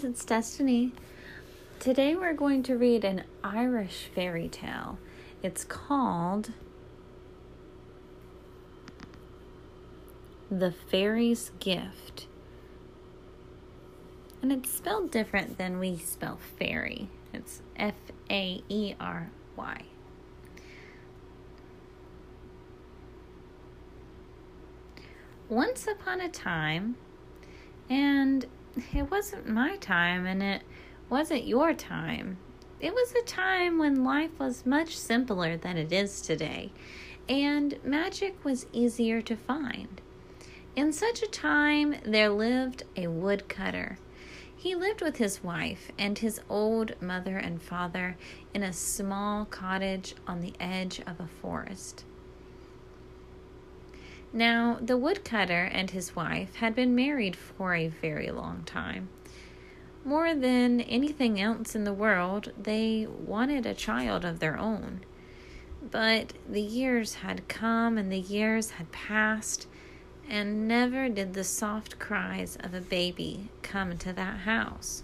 friends, it's Destiny. Today we're going to read an Irish fairy tale. It's called The Faery's Gift. And it's spelled different than we spell fairy. It's F A E R Y. Once upon a time, and it wasn't my time and it wasn't your time. It was a time when life was much simpler than it is today, and magic was easier to find. In such a time, there lived a woodcutter. He lived with his wife and his old mother and father in a small cottage on the edge of a forest. Now, the woodcutter and his wife had been married for a very long time. More than anything else in the world, they wanted a child of their own. But the years had come and the years had passed, and never did the soft cries of a baby come to that house,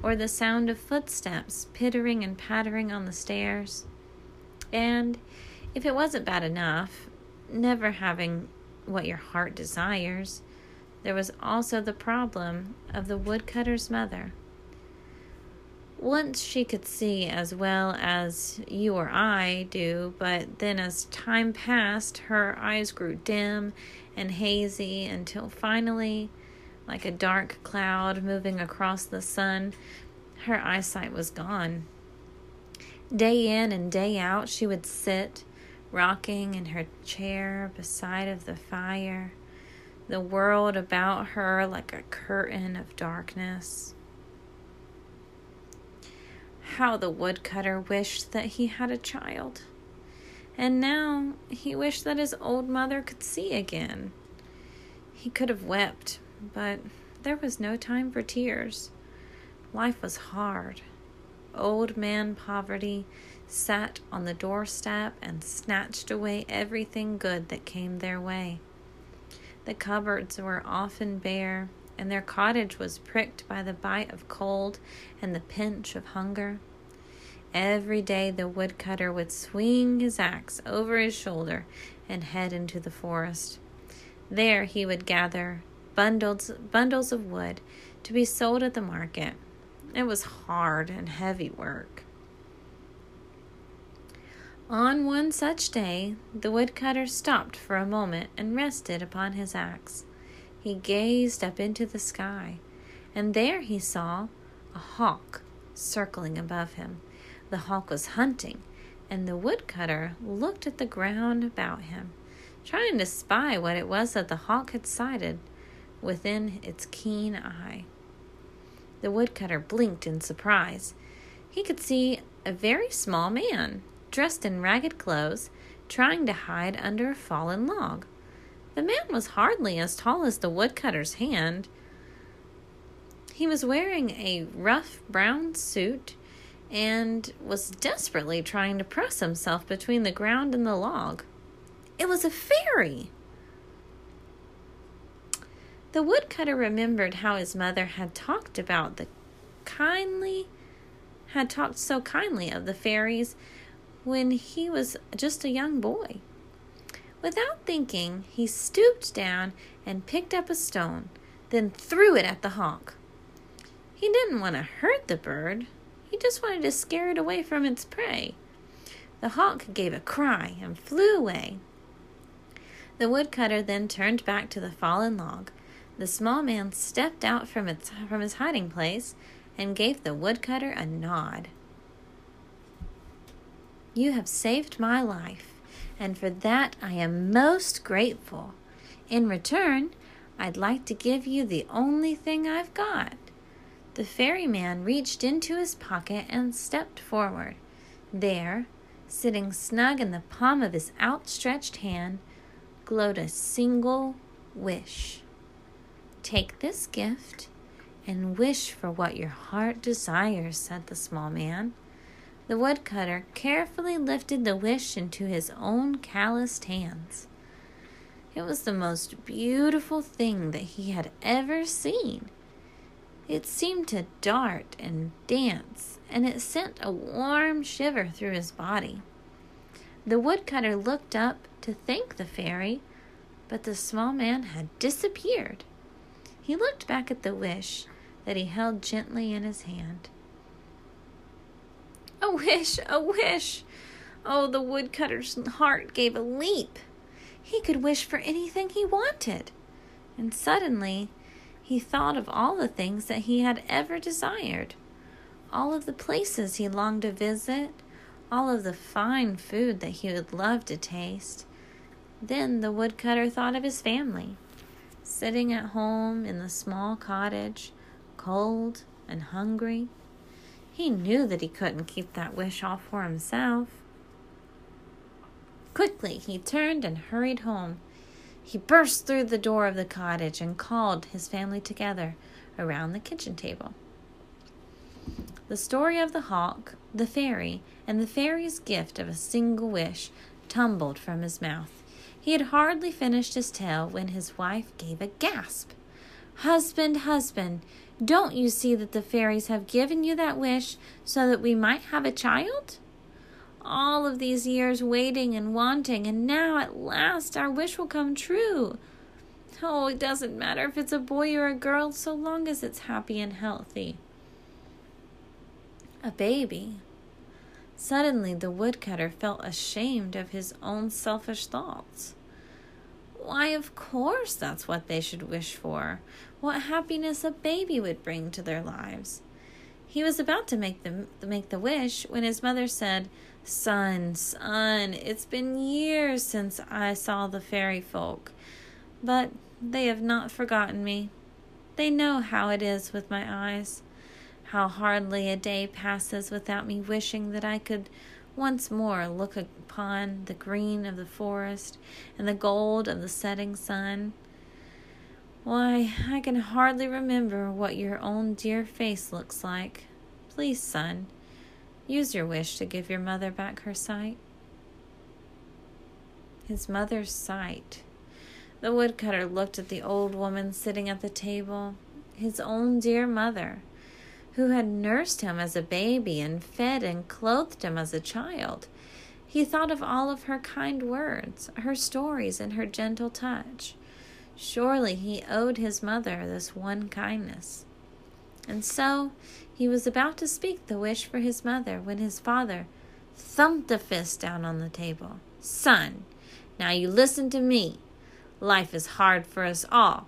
or the sound of footsteps pittering and pattering on the stairs. And if it wasn't bad enough, never having what your heart desires, there was also the problem of the woodcutter's mother. Once she could see as well as you or I do, but then as time passed, her eyes grew dim and hazy until finally, like a dark cloud moving across the sun, her eyesight was gone. Day in and day out, she would sit rocking in her chair beside of the fire, the world about her like a curtain of darkness. How the woodcutter wished that he had a child. And now he wished that his old mother could see again. He could have wept, but there was no time for tears. Life was hard. Old man poverty sat on the doorstep and snatched away everything good that came their way. The cupboards were often bare, and their cottage was pricked by the bite of cold and the pinch of hunger. Every day the woodcutter would swing his axe over his shoulder and head into the forest. There he would gather bundles bundles of wood to be sold at the market. It was hard and heavy work. On one such day, the woodcutter stopped for a moment and rested upon his axe. He gazed up into the sky, and there he saw a hawk circling above him. The hawk was hunting, and the woodcutter looked at the ground about him, trying to spy what it was that the hawk had sighted within its keen eye. The woodcutter blinked in surprise. He could see a very small man dressed in ragged clothes, trying to hide under a fallen log. The man was hardly as tall as the woodcutter's hand. He was wearing a rough brown suit and was desperately trying to press himself between the ground and the log. It was a fairy! The woodcutter remembered how his mother had talked about the kindly, had talked so kindly of the fairies when he was just a young boy. Without thinking, he stooped down and picked up a stone, then threw it at the hawk. He didn't want to hurt the bird, he just wanted to scare it away from its prey. The hawk gave a cry and flew away. The woodcutter then turned back to the fallen log. The small man stepped out from, its, from his hiding place and gave the woodcutter a nod. You have saved my life, and for that I am most grateful. In return, I'd like to give you the only thing I've got. The ferryman reached into his pocket and stepped forward. There, sitting snug in the palm of his outstretched hand, glowed a single wish. Take this gift and wish for what your heart desires, said the small man. The woodcutter carefully lifted the wish into his own calloused hands. It was the most beautiful thing that he had ever seen. It seemed to dart and dance, and it sent a warm shiver through his body. The woodcutter looked up to thank the fairy, but the small man had disappeared. He looked back at the wish that he held gently in his hand. A wish, a wish! Oh, the woodcutter's heart gave a leap. He could wish for anything he wanted. And suddenly he thought of all the things that he had ever desired, all of the places he longed to visit, all of the fine food that he would love to taste. Then the woodcutter thought of his family, sitting at home in the small cottage, cold and hungry. He knew that he couldn't keep that wish all for himself. Quickly he turned and hurried home. He burst through the door of the cottage and called his family together around the kitchen table. The story of the hawk, the fairy, and the fairy's gift of a single wish tumbled from his mouth. He had hardly finished his tale when his wife gave a gasp. Husband, husband, don't you see that the fairies have given you that wish so that we might have a child? all of these years waiting and wanting, and now at last our wish will come true. Oh, it doesn't matter if it's a boy or a girl so long as it's happy and healthy. A baby. Suddenly, the woodcutter felt ashamed of his own selfish thoughts. Why, of course, that's what they should wish for. What happiness a baby would bring to their lives. He was about to make the, make the wish when his mother said, Son, son, it's been years since I saw the fairy folk, but they have not forgotten me. They know how it is with my eyes, how hardly a day passes without me wishing that I could once more look upon the green of the forest and the gold of the setting sun. Why, I can hardly remember what your own dear face looks like. Please, son, Use your wish to give your mother back her sight. His mother's sight. The woodcutter looked at the old woman sitting at the table, his own dear mother, who had nursed him as a baby and fed and clothed him as a child. He thought of all of her kind words, her stories, and her gentle touch. Surely he owed his mother this one kindness. And so he was about to speak the wish for his mother when his father thumped a fist down on the table. Son, now you listen to me. Life is hard for us all.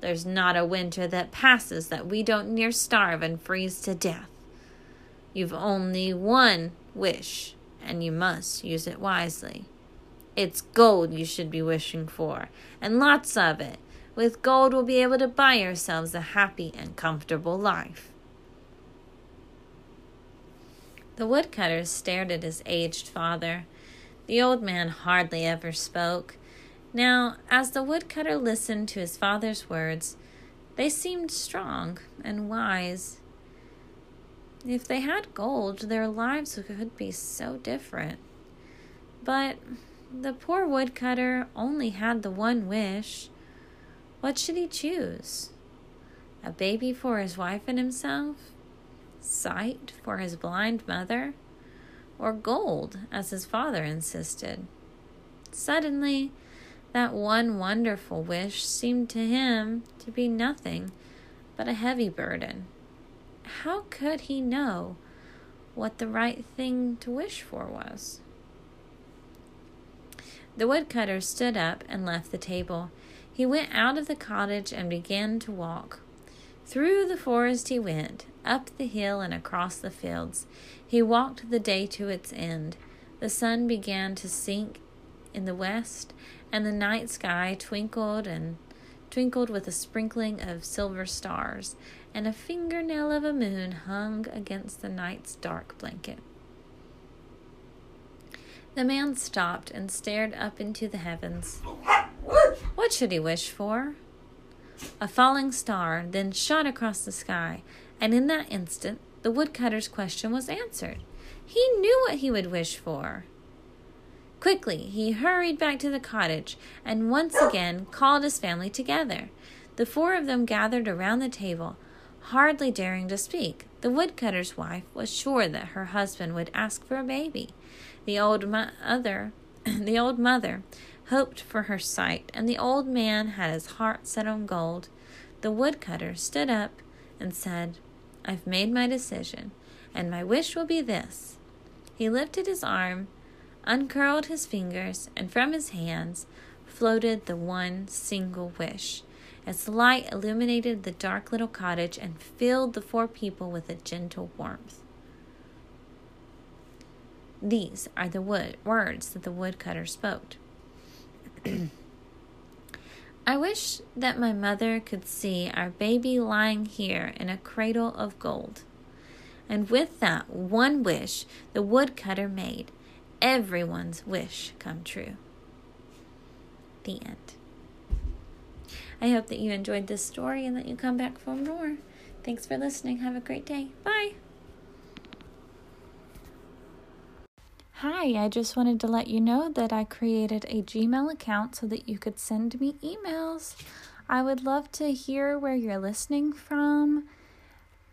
There's not a winter that passes that we don't near starve and freeze to death. You've only one wish, and you must use it wisely. It's gold you should be wishing for, and lots of it. With gold, we'll be able to buy ourselves a happy and comfortable life. The woodcutter stared at his aged father. The old man hardly ever spoke. Now, as the woodcutter listened to his father's words, they seemed strong and wise. If they had gold, their lives could be so different. But the poor woodcutter only had the one wish. What should he choose? A baby for his wife and himself? sight for his blind mother, or gold, as his father insisted. Suddenly, that one wonderful wish seemed to him to be nothing but a heavy burden. How could he know what the right thing to wish for was? The woodcutter stood up and left the table. He went out of the cottage and began to walk. Through the forest he went, up the hill and across the fields. He walked the day to its end. The sun began to sink in the west, and the night sky twinkled and twinkled with a sprinkling of silver stars, and a fingernail of a moon hung against the night's dark blanket. The man stopped and stared up into the heavens. What should he wish for? A falling star then shot across the sky, and in that instant the woodcutter's question was answered. He knew what he would wish for. Quickly he hurried back to the cottage and once again called his family together. The four of them gathered around the table. Hardly daring to speak, the woodcutter's wife was sure that her husband would ask for a baby. The old mother, the old mother, hoped for her sight, and the old man had his heart set on gold. The woodcutter stood up and said, I've made my decision, and my wish will be this. He lifted his arm, uncurled his fingers, and from his hands floated the one single wish. Its light illuminated the dark little cottage and filled the four people with a gentle warmth. These are the wood, words that the woodcutter spoke. I wish that my mother could see our baby lying here in a cradle of gold. And with that one wish the woodcutter made, everyone's wish come true. The end. I hope that you enjoyed this story and that you come back for more. Thanks for listening. Have a great day. Bye. Hi, I just wanted to let you know that I created a Gmail account so that you could send me emails. I would love to hear where you're listening from.